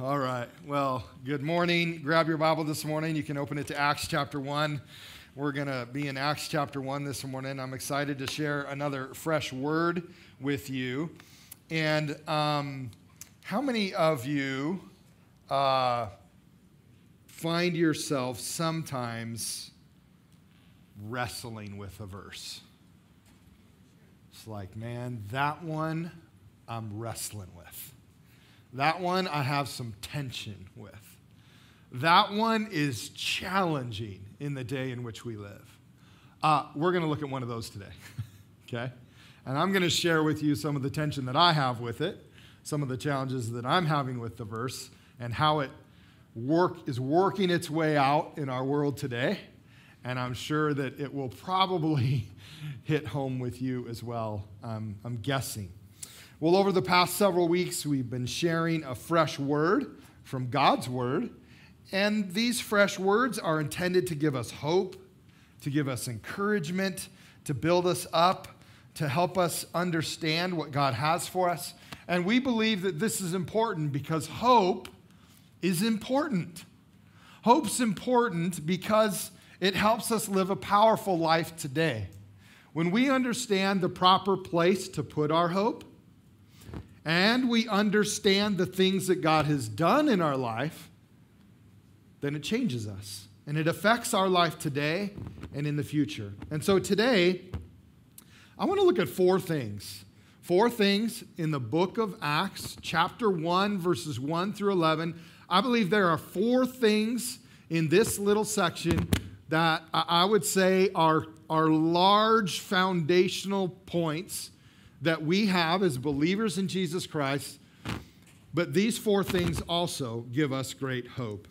All right. Well, good morning. Grab your Bible this morning. You can open it to Acts chapter 1. We're going to be in Acts chapter 1 this morning. I'm excited to share another fresh word with you. And um, how many of you uh, find yourself sometimes wrestling with a verse? It's like, man, that one I'm wrestling with. That one I have some tension with. That one is challenging in the day in which we live. Uh, we're going to look at one of those today, okay? And I'm going to share with you some of the tension that I have with it, some of the challenges that I'm having with the verse, and how it work, is working its way out in our world today. And I'm sure that it will probably hit home with you as well, um, I'm guessing. Well, over the past several weeks, we've been sharing a fresh word from God's word. And these fresh words are intended to give us hope, to give us encouragement, to build us up, to help us understand what God has for us. And we believe that this is important because hope is important. Hope's important because it helps us live a powerful life today. When we understand the proper place to put our hope, and we understand the things that God has done in our life, then it changes us. And it affects our life today and in the future. And so today, I want to look at four things. Four things in the book of Acts, chapter 1, verses 1 through 11. I believe there are four things in this little section that I would say are, are large foundational points that we have as believers in Jesus Christ, but these four things also give us great hope.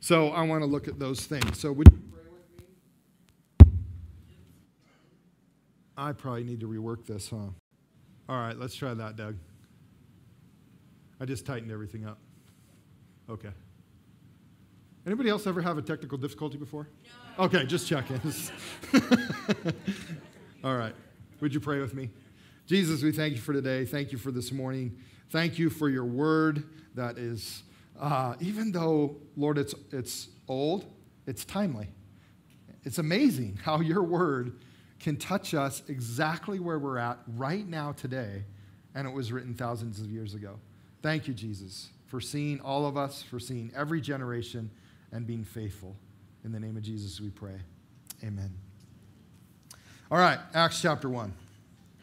So I want to look at those things. So would you pray with me? I probably need to rework this, huh? All right, let's try that, Doug. I just tightened everything up. Okay. Anybody else ever have a technical difficulty before? No. Okay, just checking. All right. Would you pray with me? Jesus, we thank you for today. Thank you for this morning. Thank you for your word that is, uh, even though, Lord, it's, it's old, it's timely. It's amazing how your word can touch us exactly where we're at right now today, and it was written thousands of years ago. Thank you, Jesus, for seeing all of us, for seeing every generation, and being faithful. In the name of Jesus, we pray. Amen. All right, Acts chapter 1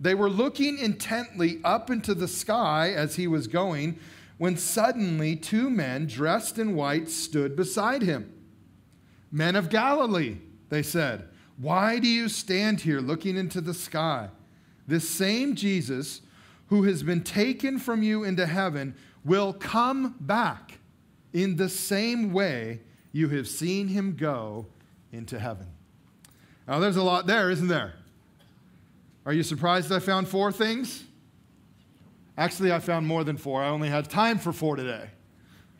They were looking intently up into the sky as he was going when suddenly two men dressed in white stood beside him. Men of Galilee, they said, why do you stand here looking into the sky? This same Jesus who has been taken from you into heaven will come back in the same way you have seen him go into heaven. Now, there's a lot there, isn't there? Are you surprised I found four things? Actually, I found more than four. I only had time for four today.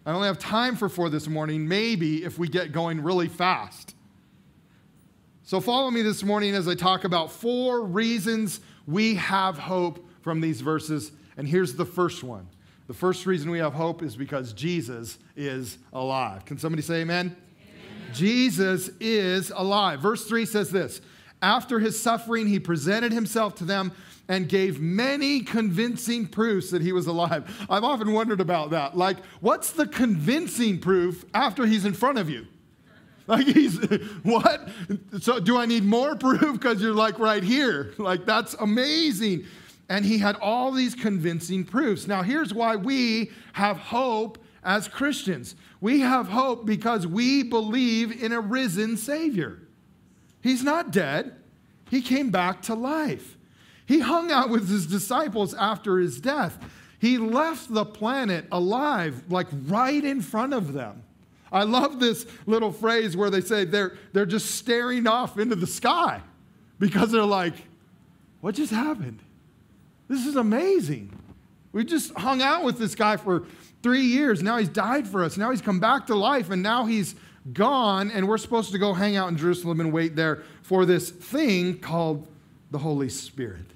I only have time for four this morning, maybe if we get going really fast. So follow me this morning as I talk about four reasons we have hope from these verses. And here's the first one. The first reason we have hope is because Jesus is alive. Can somebody say amen? amen? Jesus is alive. Verse 3 says this After his suffering, he presented himself to them and gave many convincing proofs that he was alive. I've often wondered about that. Like, what's the convincing proof after he's in front of you? Like he's what? So do I need more proof because you're like right here? Like that's amazing. And he had all these convincing proofs. Now here's why we have hope as Christians. We have hope because we believe in a risen savior. He's not dead. He came back to life. He hung out with his disciples after his death. He left the planet alive, like right in front of them. I love this little phrase where they say they're, they're just staring off into the sky because they're like, what just happened? This is amazing. We just hung out with this guy for three years. Now he's died for us. Now he's come back to life, and now he's gone, and we're supposed to go hang out in Jerusalem and wait there for this thing called the Holy Spirit.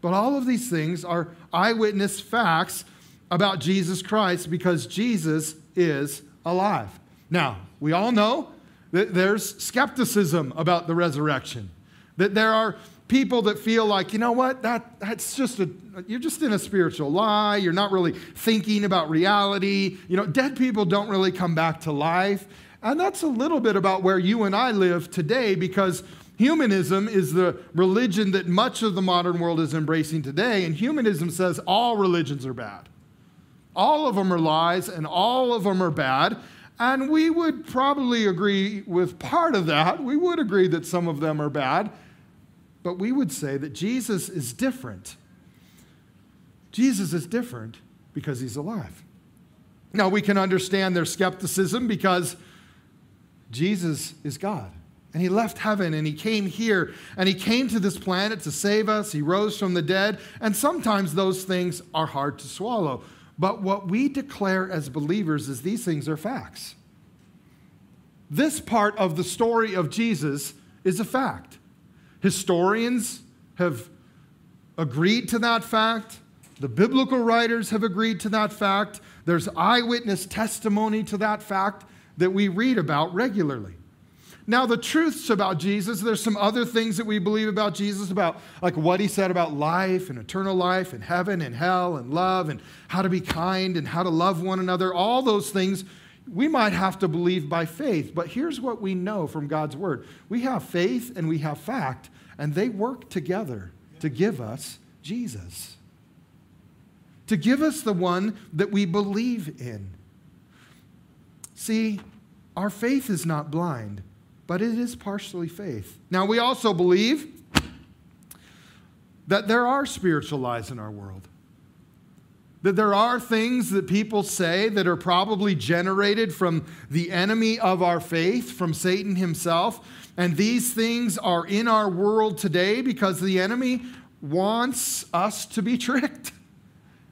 But all of these things are eyewitness facts about Jesus Christ because Jesus is alive. Now, we all know that there's skepticism about the resurrection, that there are people that feel like, you know what, that, that's just a, you're just in a spiritual lie. You're not really thinking about reality. You know, dead people don't really come back to life. And that's a little bit about where you and I live today because Humanism is the religion that much of the modern world is embracing today, and humanism says all religions are bad. All of them are lies, and all of them are bad. And we would probably agree with part of that. We would agree that some of them are bad, but we would say that Jesus is different. Jesus is different because he's alive. Now, we can understand their skepticism because Jesus is God. And he left heaven and he came here and he came to this planet to save us. He rose from the dead. And sometimes those things are hard to swallow. But what we declare as believers is these things are facts. This part of the story of Jesus is a fact. Historians have agreed to that fact. The biblical writers have agreed to that fact. There's eyewitness testimony to that fact that we read about regularly. Now, the truths about Jesus, there's some other things that we believe about Jesus, about like what he said about life and eternal life and heaven and hell and love and how to be kind and how to love one another. All those things we might have to believe by faith. But here's what we know from God's word we have faith and we have fact, and they work together to give us Jesus, to give us the one that we believe in. See, our faith is not blind but it is partially faith. Now, we also believe that there are spiritual lies in our world. That there are things that people say that are probably generated from the enemy of our faith, from Satan himself. And these things are in our world today because the enemy wants us to be tricked.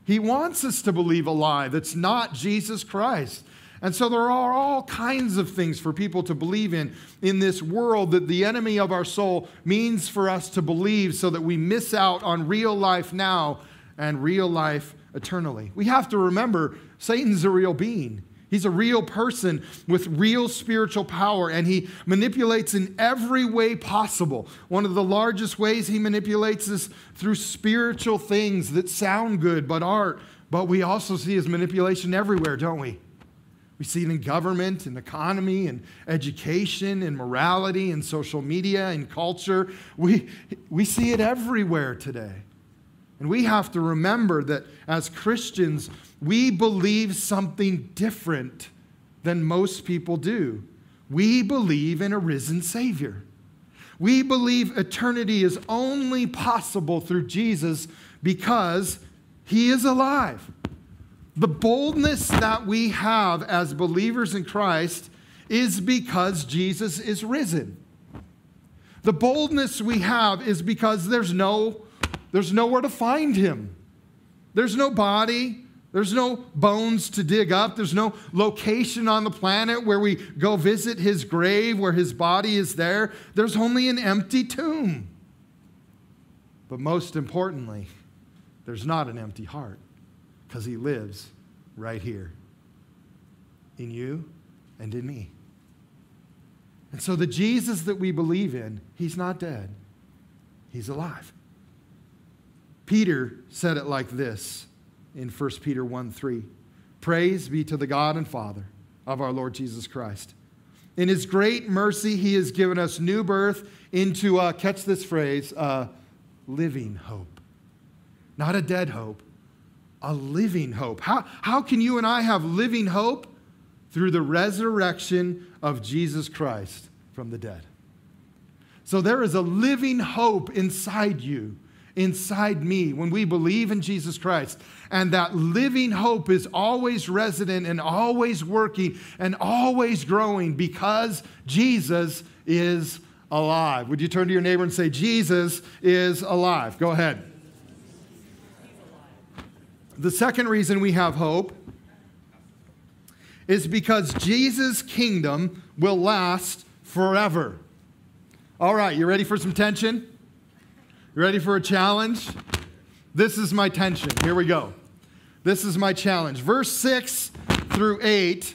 He wants us to believe a lie that's not Jesus Christ. And so there are all kinds of things for people to believe in in this world that the enemy of our soul means for us to believe so that we miss out on real life now and real life eternally. We have to remember Satan's a real being. He's a real person with real spiritual power, and he manipulates in every way possible. One of the largest ways he manipulates is through spiritual things that sound good but aren't. But we also see his manipulation everywhere, don't we? We see it in government and economy and education and morality and social media and culture. We, we see it everywhere today. And we have to remember that as Christians, we believe something different than most people do. We believe in a risen Savior. We believe eternity is only possible through Jesus because He is alive. The boldness that we have as believers in Christ is because Jesus is risen. The boldness we have is because there's no there's nowhere to find him. There's no body, There's no bones to dig up. There's no location on the planet where we go visit his grave, where his body is there. There's only an empty tomb. But most importantly, there's not an empty heart because he lives right here in you and in me. And so the Jesus that we believe in, he's not dead, he's alive. Peter said it like this in 1 Peter 1 3. Praise be to the God and Father of our Lord Jesus Christ. In his great mercy, he has given us new birth into, uh, catch this phrase, uh, living hope. Not a dead hope, a living hope. How, how can you and I have living hope? Through the resurrection of Jesus Christ from the dead. So there is a living hope inside you inside me when we believe in Jesus Christ. And that living hope is always resident and always working and always growing because Jesus is alive. Would you turn to your neighbor and say, Jesus is alive? Go ahead. The second reason we have hope is because Jesus' kingdom will last forever. All right, you ready for some tension? You ready for a challenge? This is my tension. Here we go. This is my challenge. Verse 6 through 8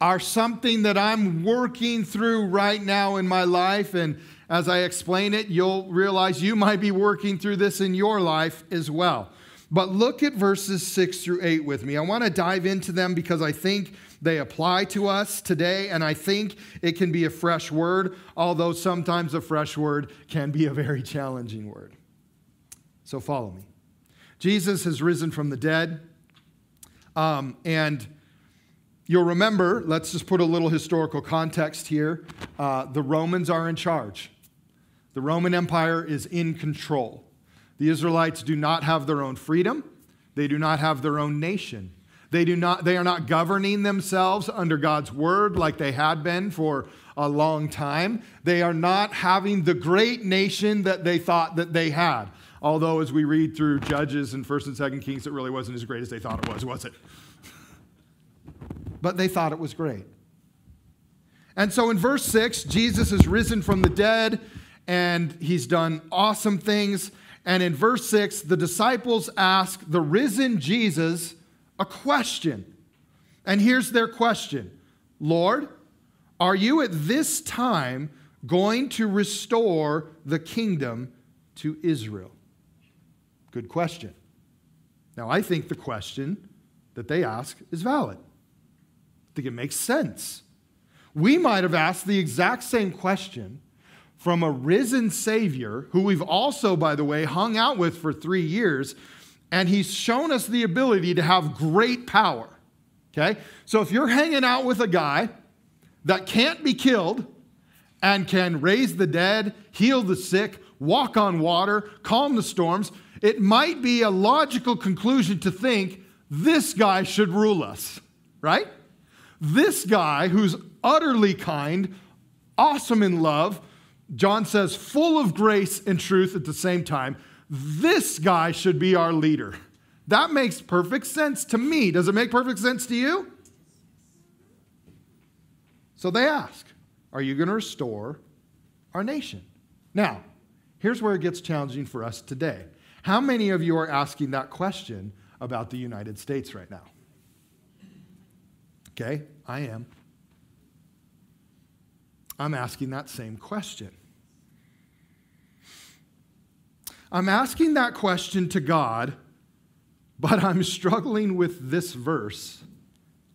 are something that I'm working through right now in my life. And as I explain it, you'll realize you might be working through this in your life as well. But look at verses 6 through 8 with me. I want to dive into them because I think they apply to us today, and I think it can be a fresh word, although sometimes a fresh word can be a very challenging word. So follow me. Jesus has risen from the dead, um, and you'll remember, let's just put a little historical context here. Uh, the Romans are in charge, the Roman Empire is in control. The Israelites do not have their own freedom, they do not have their own nation. They, do not, they are not governing themselves under God's word like they had been for a long time. They are not having the great nation that they thought that they had. Although, as we read through Judges and 1st and 2nd Kings, it really wasn't as great as they thought it was, was it? but they thought it was great. And so in verse 6, Jesus has risen from the dead and he's done awesome things. And in verse 6, the disciples ask the risen Jesus a question. And here's their question Lord, are you at this time going to restore the kingdom to Israel? Good question. Now, I think the question that they ask is valid. I think it makes sense. We might have asked the exact same question from a risen Savior, who we've also, by the way, hung out with for three years, and he's shown us the ability to have great power. Okay? So if you're hanging out with a guy that can't be killed and can raise the dead, heal the sick, walk on water, calm the storms, it might be a logical conclusion to think this guy should rule us, right? This guy who's utterly kind, awesome in love, John says full of grace and truth at the same time, this guy should be our leader. That makes perfect sense to me. Does it make perfect sense to you? So they ask, Are you going to restore our nation? Now, here's where it gets challenging for us today. How many of you are asking that question about the United States right now? Okay, I am. I'm asking that same question. I'm asking that question to God, but I'm struggling with this verse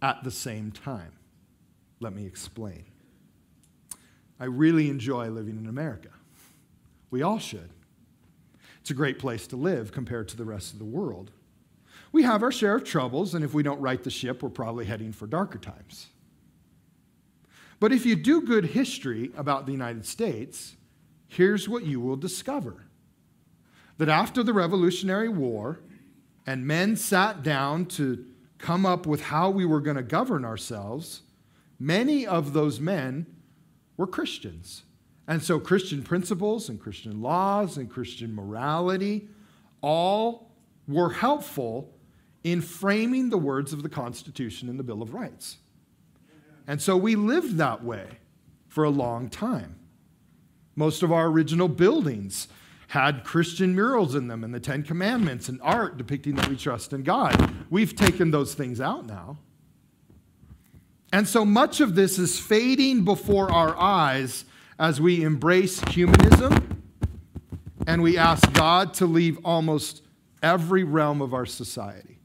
at the same time. Let me explain. I really enjoy living in America. We all should. It's a great place to live compared to the rest of the world. We have our share of troubles, and if we don't right the ship, we're probably heading for darker times. But if you do good history about the United States, here's what you will discover that after the Revolutionary War, and men sat down to come up with how we were going to govern ourselves, many of those men were Christians. And so, Christian principles and Christian laws and Christian morality all were helpful in framing the words of the Constitution and the Bill of Rights. And so we lived that way for a long time. Most of our original buildings had Christian murals in them and the Ten Commandments and art depicting that we trust in God. We've taken those things out now. And so much of this is fading before our eyes as we embrace humanism and we ask God to leave almost every realm of our society.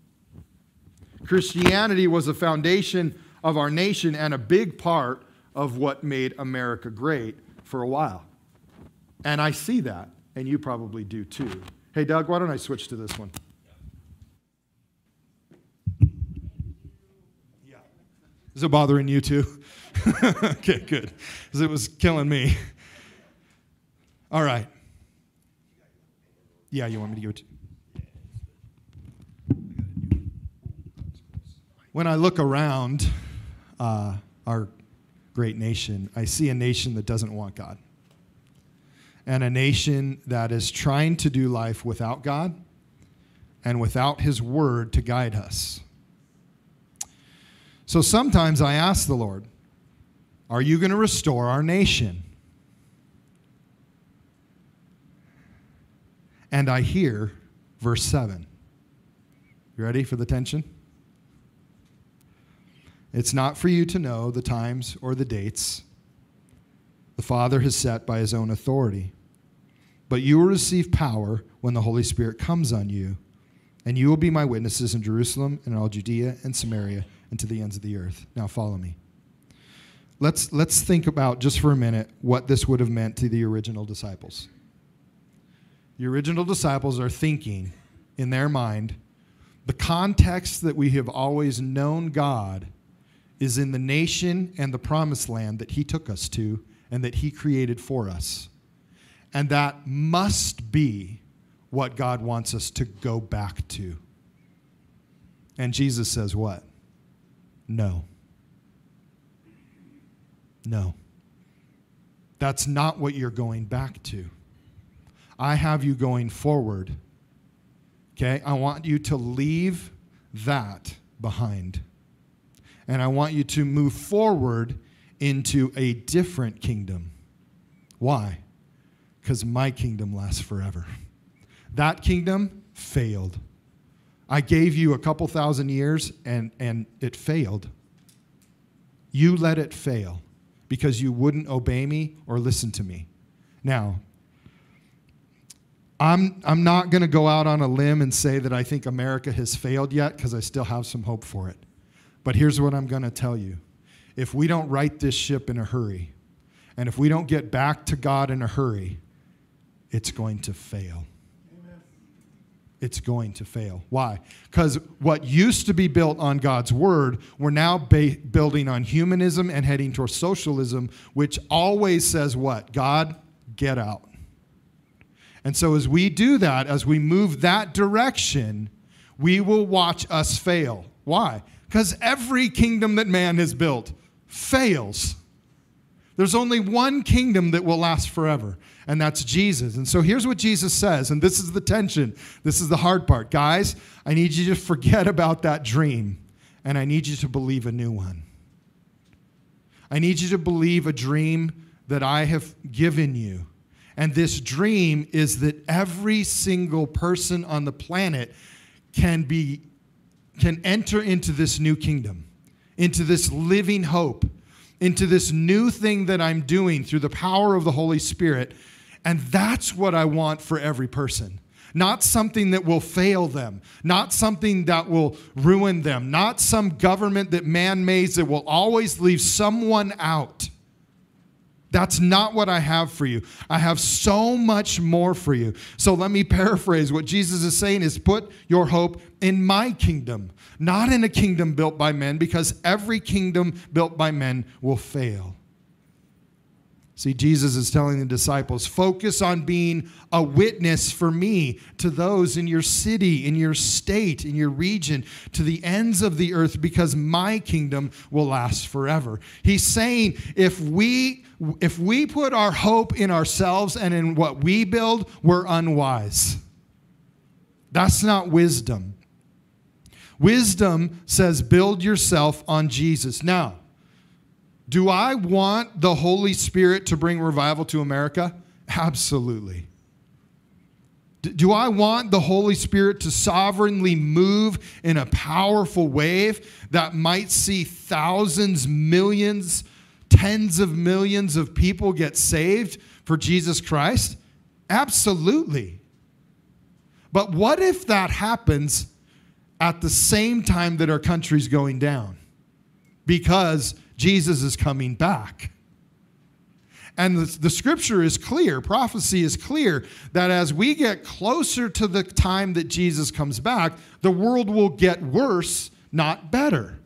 Christianity was a foundation of our nation and a big part of what made America great for a while. And I see that, and you probably do too. Hey, Doug, why don't I switch to this one? Yeah. Is it bothering you too? okay, good. Because it was killing me. All right. Yeah, you want me to give it to When I look around uh, our great nation, I see a nation that doesn't want God. And a nation that is trying to do life without God and without His Word to guide us. So sometimes I ask the Lord, Are you going to restore our nation? And I hear verse 7. You ready for the tension? It's not for you to know the times or the dates the Father has set by his own authority. But you will receive power when the Holy Spirit comes on you, and you will be my witnesses in Jerusalem and all Judea and Samaria and to the ends of the earth. Now follow me. Let's, let's think about just for a minute what this would have meant to the original disciples. The original disciples are thinking in their mind the context that we have always known God is in the nation and the promised land that He took us to and that He created for us. And that must be what God wants us to go back to. And Jesus says, What? No. No. That's not what you're going back to. I have you going forward. Okay? I want you to leave that behind and I want you to move forward into a different kingdom. Why? Because my kingdom lasts forever. That kingdom failed. I gave you a couple thousand years and, and it failed. You let it fail because you wouldn't obey me or listen to me. Now, I'm, I'm not going to go out on a limb and say that I think America has failed yet because I still have some hope for it. But here's what I'm going to tell you if we don't right this ship in a hurry, and if we don't get back to God in a hurry, it's going to fail. Amen. It's going to fail. Why? Because what used to be built on God's word, we're now ba- building on humanism and heading towards socialism, which always says what? God, get out. And so, as we do that, as we move that direction, we will watch us fail. Why? Because every kingdom that man has built fails. There's only one kingdom that will last forever, and that's Jesus. And so here's what Jesus says, and this is the tension. This is the hard part. Guys, I need you to forget about that dream, and I need you to believe a new one. I need you to believe a dream that I have given you. And this dream is that every single person on the planet can be can enter into this new kingdom, into this living hope, into this new thing that I'm doing through the power of the Holy Spirit. And that's what I want for every person. Not something that will fail them, not something that will ruin them, not some government that man makes that will always leave someone out. That's not what I have for you. I have so much more for you. So let me paraphrase what Jesus is saying is put your hope in my kingdom, not in a kingdom built by men because every kingdom built by men will fail. See, Jesus is telling the disciples focus on being a witness for me to those in your city, in your state, in your region, to the ends of the earth, because my kingdom will last forever. He's saying if we if we put our hope in ourselves and in what we build, we're unwise. That's not wisdom. Wisdom says, build yourself on Jesus. Now, do I want the Holy Spirit to bring revival to America? Absolutely. Do I want the Holy Spirit to sovereignly move in a powerful wave that might see thousands, millions, tens of millions of people get saved for Jesus Christ? Absolutely. But what if that happens at the same time that our country's going down? Because Jesus is coming back. And the, the, scripture is clear, prophecy is clear, that as we get closer to the time that Jesus comes back, the world will get worse, not better.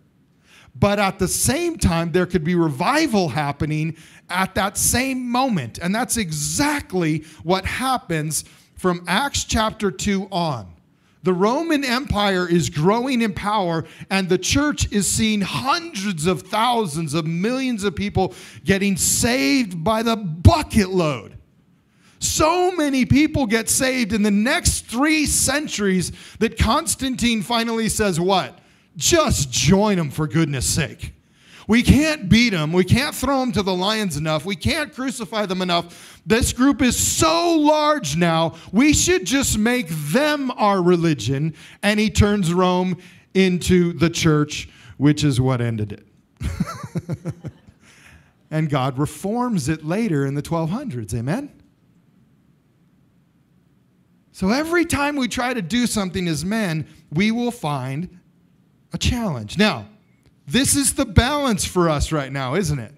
But at the same time, there could be revival happening at that same moment. And that's exactly what happens from Acts chapter 2 on. The Roman Empire is growing in power, and the church is seeing hundreds of thousands of millions of people getting saved by the bucket load. So many people get saved in the next three centuries that Constantine finally says, What? Just join them for goodness sake. We can't beat them. We can't throw them to the lions enough. We can't crucify them enough. This group is so large now, we should just make them our religion. And he turns Rome into the church, which is what ended it. and God reforms it later in the 1200s. Amen? So every time we try to do something as men, we will find a challenge. Now, this is the balance for us right now, isn't it?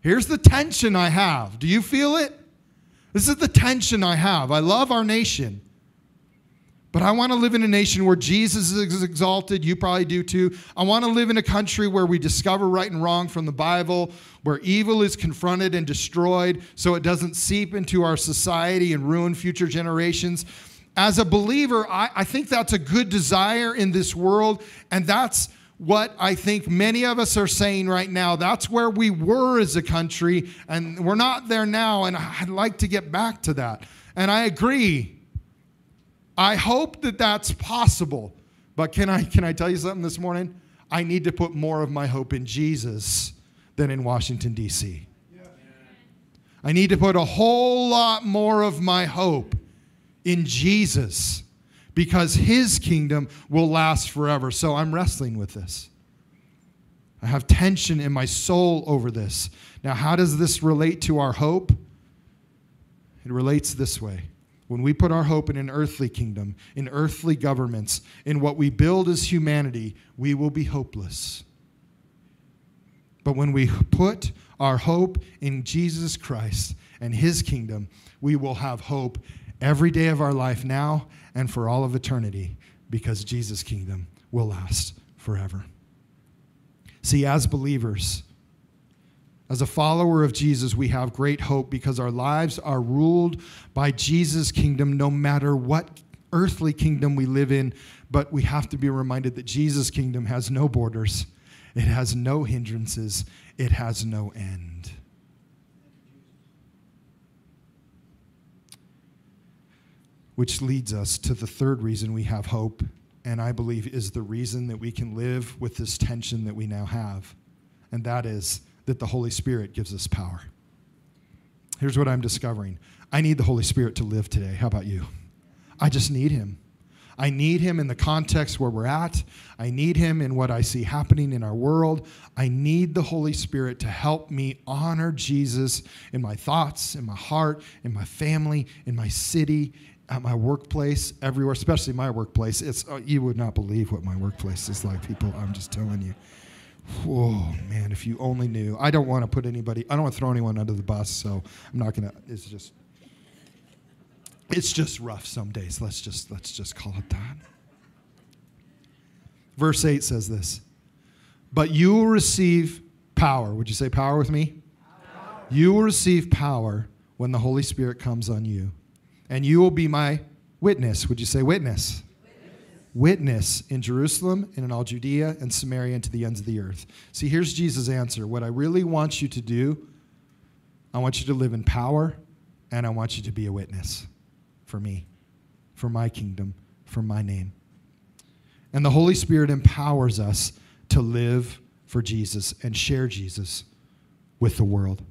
Here's the tension I have. Do you feel it? This is the tension I have. I love our nation. But I want to live in a nation where Jesus is exalted. You probably do too. I want to live in a country where we discover right and wrong from the Bible, where evil is confronted and destroyed so it doesn't seep into our society and ruin future generations. As a believer, I, I think that's a good desire in this world, and that's what I think many of us are saying right now. That's where we were as a country, and we're not there now, and I'd like to get back to that. And I agree. I hope that that's possible. But can I, can I tell you something this morning? I need to put more of my hope in Jesus than in Washington, D.C. I need to put a whole lot more of my hope in Jesus because his kingdom will last forever. So I'm wrestling with this. I have tension in my soul over this. Now, how does this relate to our hope? It relates this way. When we put our hope in an earthly kingdom, in earthly governments, in what we build as humanity, we will be hopeless. But when we put our hope in Jesus Christ and his kingdom, we will have hope every day of our life now and for all of eternity because Jesus' kingdom will last forever. See, as believers, as a follower of Jesus, we have great hope because our lives are ruled by Jesus' kingdom no matter what earthly kingdom we live in. But we have to be reminded that Jesus' kingdom has no borders, it has no hindrances, it has no end. Which leads us to the third reason we have hope, and I believe is the reason that we can live with this tension that we now have, and that is that the Holy Spirit gives us power. Here's what I'm discovering I need the Holy Spirit to live today. How about you? I just need Him. I need him in the context where we're at. I need him in what I see happening in our world. I need the Holy Spirit to help me honor Jesus in my thoughts, in my heart, in my family, in my city, at my workplace, everywhere, especially my workplace. It's uh, you would not believe what my workplace is like, people. I'm just telling you. Whoa, man! If you only knew. I don't want to put anybody. I don't want to throw anyone under the bus, so I'm not gonna. It's just. It's just rough some days. Let's just let's just call it that. Verse eight says this, but you will receive power. Would you say power with me? Power. You will receive power when the Holy Spirit comes on you and you will be my witness. Would you say witness? Witness, in Jerusalem and in all Judea and Samaria and to the ends of the earth. See, here's Jesus' answer. What I really want you to do, I want you to live in power and I want you to be a witness for me, for my kingdom, for my name. And the Holy Spirit empowers us to live for Jesus and share Jesus with the world.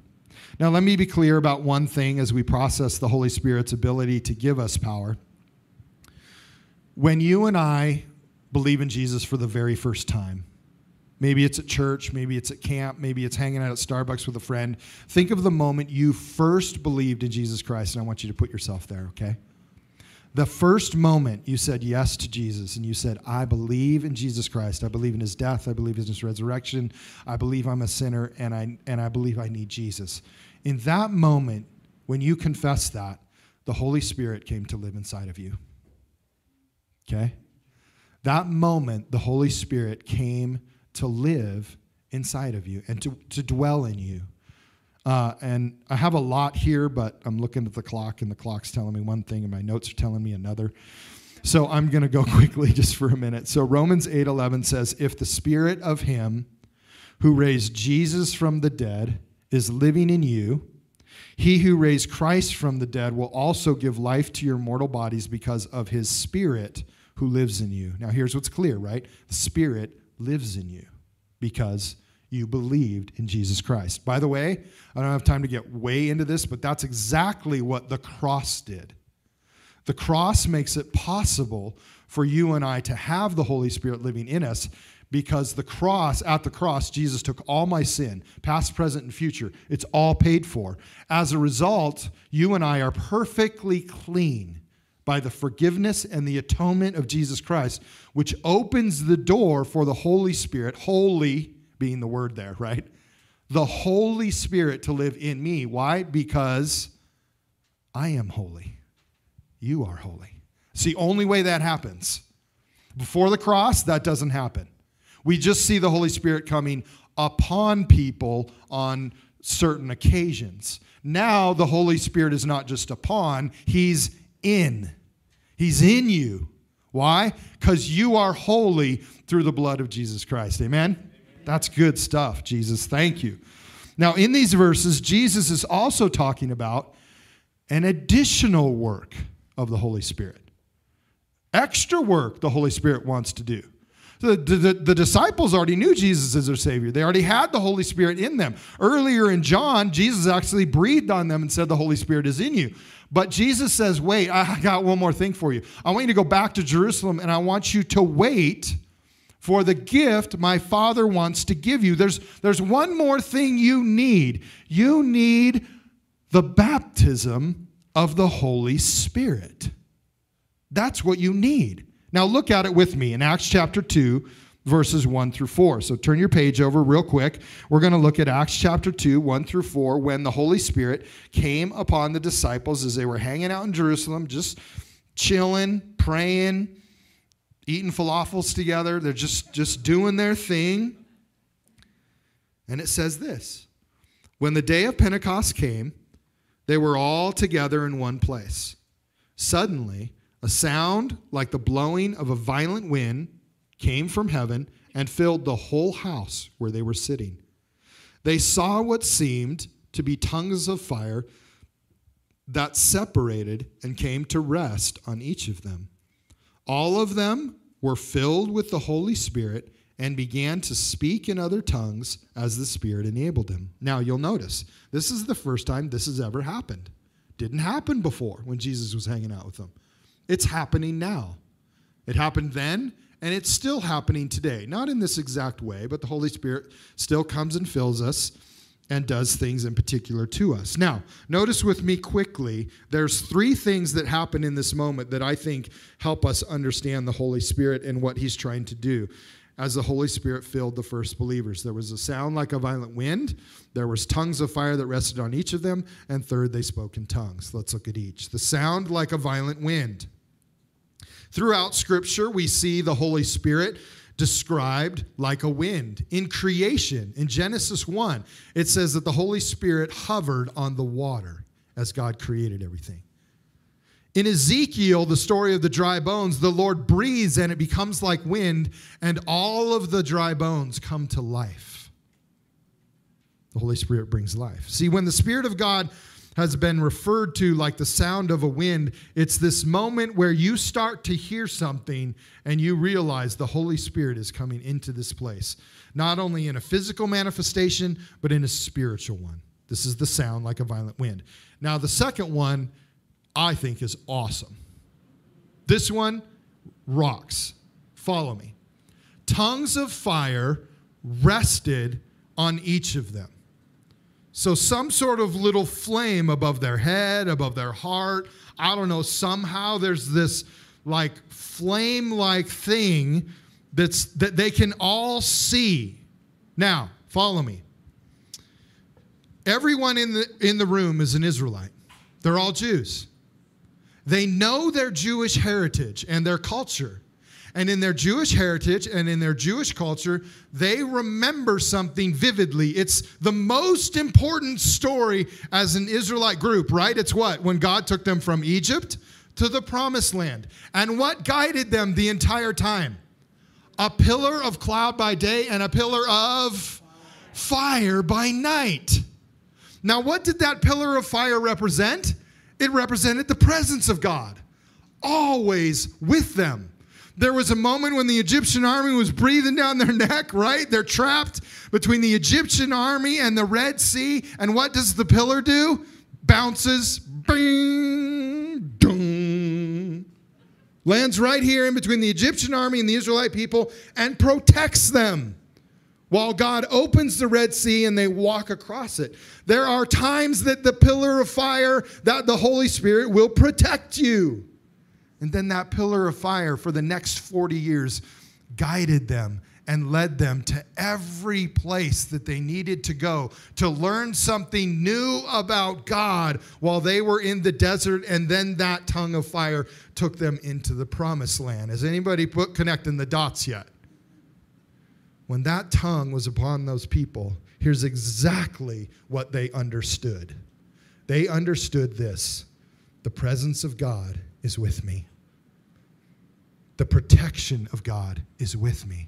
Now, let me be clear about one thing as we process the Holy Spirit's ability to give us power. When you and I believe in Jesus for the very first time, maybe it's at church, maybe it's at camp, maybe it's hanging out at Starbucks with a friend, think of the moment you first believed in Jesus Christ, and I want you to put yourself there, okay? The first moment you said yes to Jesus and you said, I believe in Jesus Christ. I believe in his death. I believe in his resurrection. I believe I'm a sinner and I, and I believe I need Jesus. In that moment, when you confess that, the Holy Spirit came to live inside of you. Okay? That moment, the Holy Spirit came to live inside of you and to, to dwell in you. Uh, and I have a lot here, but I'm looking at the clock, and the clock's telling me one thing, and my notes are telling me another. So I'm going to go quickly just for a minute. So Romans 8:11 says, "If the spirit of him who raised Jesus from the dead is living in you, he who raised Christ from the dead will also give life to your mortal bodies because of his spirit who lives in you." Now here's what's clear, right? The spirit lives in you because you believed in Jesus Christ. By the way, I don't have time to get way into this, but that's exactly what the cross did. The cross makes it possible for you and I to have the Holy Spirit living in us because the cross, at the cross, Jesus took all my sin, past, present, and future. It's all paid for. As a result, you and I are perfectly clean by the forgiveness and the atonement of Jesus Christ, which opens the door for the Holy Spirit, holy being the word there, right? The Holy Spirit to live in me. Why? Because I am holy. You are holy. It's the only way that happens. Before the cross, that doesn't happen. We just see the Holy Spirit coming upon people on certain occasions. Now, the Holy Spirit is not just upon, He's in. He's in you. Why? Because you are holy through the blood of Jesus Christ. Amen? That's good stuff, Jesus. Thank you. Now, in these verses, Jesus is also talking about an additional work of the Holy Spirit. Extra work the Holy Spirit wants to do. The, the, the, disciples already knew Jesus as their Savior. They already had the Holy Spirit in them. Earlier in John, Jesus actually breathed on them and said, The Holy Spirit is in you. But Jesus says, Wait, I got one more thing for you. I want you to go back to Jerusalem and I want you to wait for the gift my Father wants to give you. There's, there's one more thing you need. You need the baptism of the Holy Spirit. That's what you need. Now, look at it with me in Acts chapter 2, verses 1 through 4. So turn your page over real quick. We're going to look at Acts chapter 2, 1 through 4, when the Holy Spirit came upon the disciples as they were hanging out in Jerusalem, just chilling, praying eating falafels together. They're just, just doing their thing. And it says this When the day of Pentecost came, they were all together in one place. Suddenly, a sound like the blowing of a violent wind came from heaven and filled the whole house where they were sitting. They saw what seemed to be tongues of fire that separated and came to rest on each of them. All of them were filled with the Holy Spirit and began to speak in other tongues as the Spirit enabled them. Now, you'll notice this is the first time this has ever happened. Didn't happen before when Jesus was hanging out with them. It's happening now. It happened then, and it's still happening today. Not in this exact way, but the Holy Spirit still comes and fills us and does things in particular to us. Now, notice with me quickly, there's three things that happen in this moment that I think help us understand the Holy Spirit and what he's trying to do. As the Holy Spirit filled the first believers, there was a sound like a violent wind, there was tongues of fire that rested on each of them, and third, they spoke in tongues. Let's look at each. The sound like a violent wind. Throughout Scripture, we see the Holy Spirit described like a wind. In creation, in Genesis 1, it says that the Holy Spirit hovered on the water as God created everything. In Ezekiel, the story of the dry bones, the Lord breathes and it becomes like wind, and all of the dry bones come to life. The Holy Spirit brings life. See, when the Spirit of God has been referred to like the sound of a wind. It's this moment where you start to hear something and you realize the Holy Spirit is coming into this place, not only in a physical manifestation, but in a spiritual one. This is the sound like a violent wind. Now, the second one I think is awesome. This one rocks. Follow me. Tongues of fire rested on each of them. So, some sort of little flame above their head, above their heart. I don't know. Somehow there's this like flame like thing that's, that they can all see. Now, follow me. Everyone in the, in the room is an Israelite, they're all Jews. They know their Jewish heritage and their culture. And in their Jewish heritage and in their Jewish culture, they remember something vividly. It's the most important story as an Israelite group, right? It's what? When God took them from Egypt to the promised land. And what guided them the entire time? A pillar of cloud by day and a pillar of fire by night. Now, what did that pillar of fire represent? It represented the presence of God, always with them. There was a moment when the Egyptian army was breathing down their neck, right? They're trapped between the Egyptian army and the Red Sea. And what does the pillar do? Bounces, bing, dong. Lands right here in between the Egyptian army and the Israelite people and protects them while God opens the Red Sea and they walk across it. There are times that the pillar of fire, that the Holy Spirit will protect you. And then that pillar of fire for the next 40 years guided them and led them to every place that they needed to go to learn something new about God while they were in the desert. And then that tongue of fire took them into the promised land. Has anybody put connecting the dots yet? When that tongue was upon those people, here's exactly what they understood. They understood this the presence of God is with me the protection of God is with me.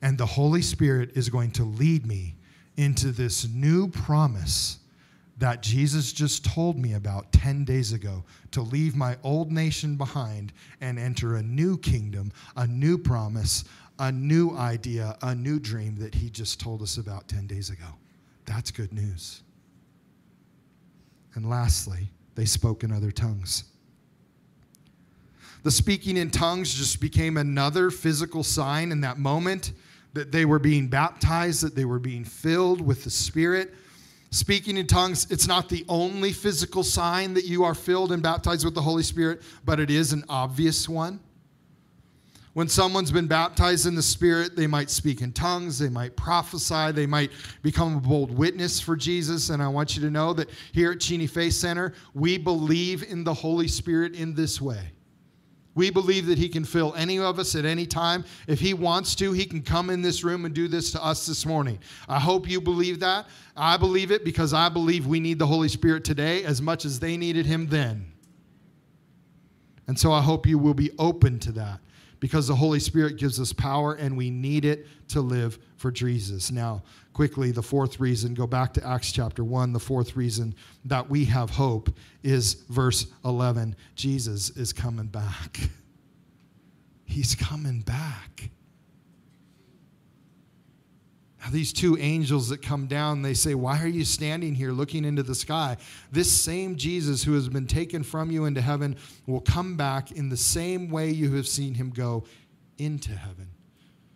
And the Holy Spirit is going to lead me into this new promise that Jesus just told me about 10 days ago to leave my old nation behind and enter a new kingdom, a new promise, a new idea, a new dream that he just told us about 10 days ago. That's good news. And lastly, they spoke in other tongues. The speaking in tongues just became another physical sign in that moment that they were being baptized, that they were being filled with the Spirit. Speaking in tongues, it's not the only physical sign that you are filled and baptized with the Holy Spirit, but it is an obvious one. When someone's been baptized in the Spirit, they might speak in tongues, they might prophesy, they might become a bold witness for Jesus. And I want you to know that here at Cheney Faith Center, we believe in the Holy Spirit in this way. We believe that He can fill any of us at any time. If He wants to, He can come in this room and do this to us this morning. I hope you believe that. I believe it because I believe we need the Holy Spirit today as much as they needed Him then. And so I hope you will be open to that because the Holy Spirit gives us power and we need it to live for Jesus. Now, quickly, the fourth reason, go back to Acts chapter 1. The fourth reason that we have hope is verse 11 Jesus is coming back. He's coming back. These two angels that come down, they say, Why are you standing here looking into the sky? This same Jesus who has been taken from you into heaven will come back in the same way you have seen him go into heaven.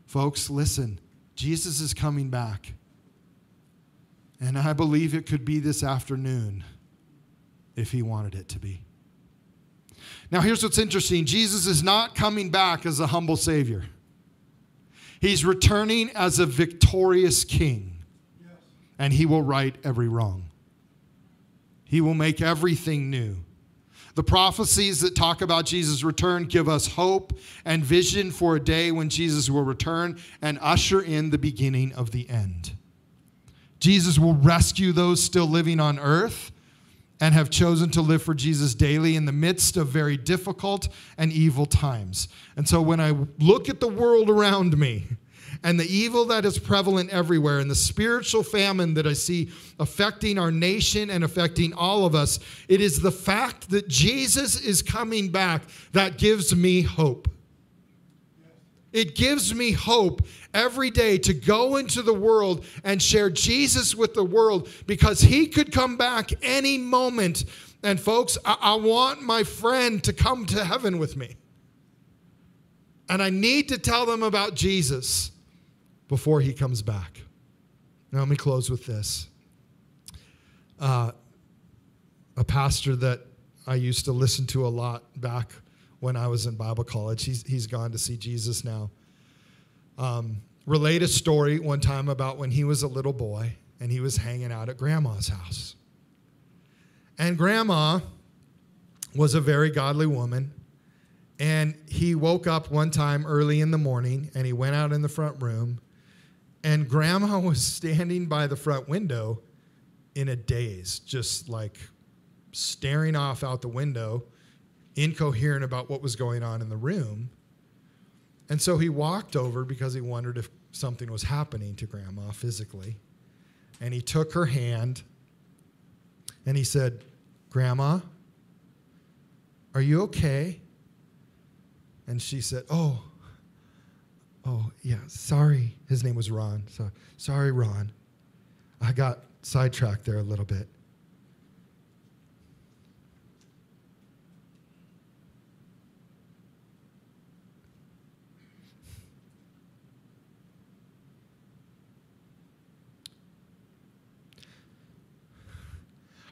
Folks, listen, Jesus is coming back. And I believe it could be this afternoon if he wanted it to be. Now, here's what's interesting Jesus is not coming back as a humble Savior. He's returning as a victorious king, and he will right every wrong. He will make everything new. The prophecies that talk about Jesus' return give us hope and vision for a day when Jesus will return and usher in the beginning of the end. Jesus will rescue those still living on earth and have chosen to live for Jesus daily in the midst of very difficult and evil times. And so when I look at the world around me and the evil that is prevalent everywhere and the spiritual famine that I see affecting our nation and affecting all of us, it is the fact that Jesus is coming back that gives me hope. It gives me hope every day to go into the world and share Jesus with the world because he could come back any moment. And, folks, I, I want my friend to come to heaven with me. And I need to tell them about Jesus before he comes back. Now, let me close with this. Uh, a pastor that I used to listen to a lot back when I was in Bible college, he's, he's gone to see Jesus now. Um, relate a story one time about when he was a little boy and he was hanging out at grandma's house. And grandma was a very godly woman. And he woke up one time early in the morning and he went out in the front room. And grandma was standing by the front window in a daze, just like staring off out the window, incoherent about what was going on in the room. And so he walked over because he wondered if something was happening to grandma physically. And he took her hand and he said, Grandma, are you okay? And she said, Oh, oh, yeah, sorry. His name was Ron. So, sorry, Ron. I got sidetracked there a little bit.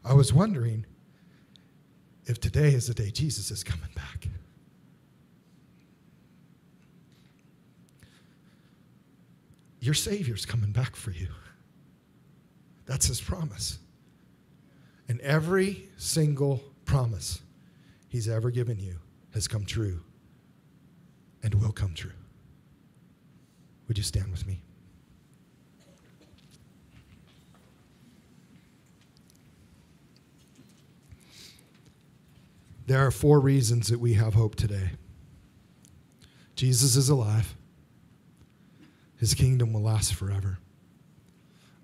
I was wondering if today is the day Jesus is coming back. Your Savior's coming back for you. That's His promise. And every single promise He's ever given you has come true and will come true. Would you stand with me? There are four reasons that we have hope today Jesus is alive, His kingdom will last forever.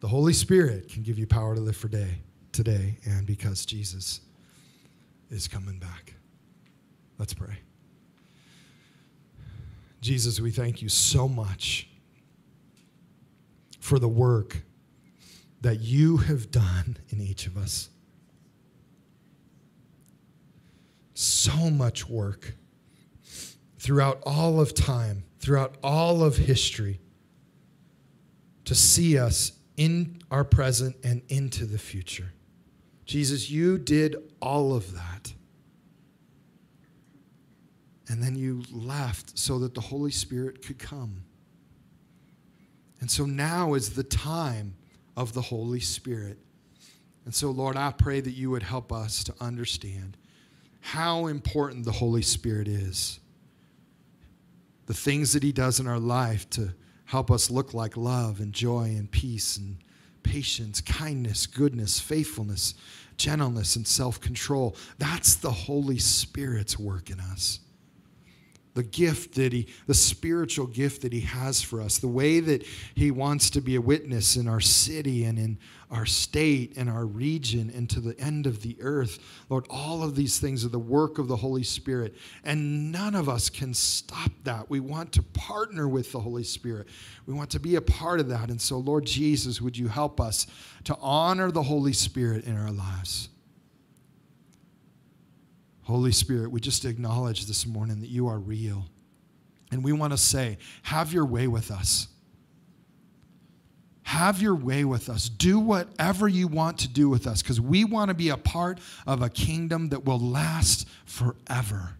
The Holy Spirit can give you power to live for day today, and because Jesus is coming back. Let's pray. Jesus, we thank you so much for the work that you have done in each of us. So much work throughout all of time, throughout all of history, to see us in our present and into the future. Jesus, you did all of that. And then you left so that the Holy Spirit could come. And so now is the time of the Holy Spirit. And so, Lord, I pray that you would help us to understand how important the Holy Spirit is. The things that He does in our life to help us look like love and joy and peace and patience, kindness, goodness, faithfulness, gentleness, and self control. That's the Holy Spirit's work in us the gift that he, the spiritual gift that he has for us, the way that he wants to be a witness in our city and in our state and our region and to the end of the earth. Lord, all of these things are the work of the Holy Spirit, and none of us can stop that. We want to partner with the Holy Spirit, we want to be a part of that. And so, Lord Jesus, would you help us to honor the Holy Spirit in our lives? Holy Spirit, we just acknowledge this morning that you are real. And we want to say, have your way with us. Have your way with us. Do whatever you want to do with us because we want to be a part of a kingdom that will last forever.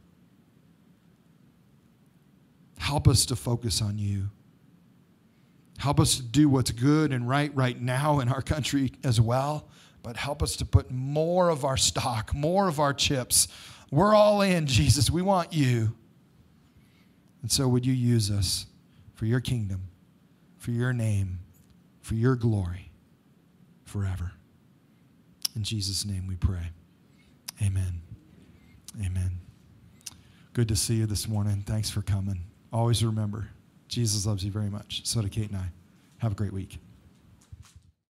Help us to focus on you. Help us to do what's good and right right now in our country as well, but help us to put more of our stock, more of our chips we're all in, Jesus. We want you. And so, would you use us for your kingdom, for your name, for your glory forever? In Jesus' name we pray. Amen. Amen. Good to see you this morning. Thanks for coming. Always remember Jesus loves you very much. So do Kate and I. Have a great week.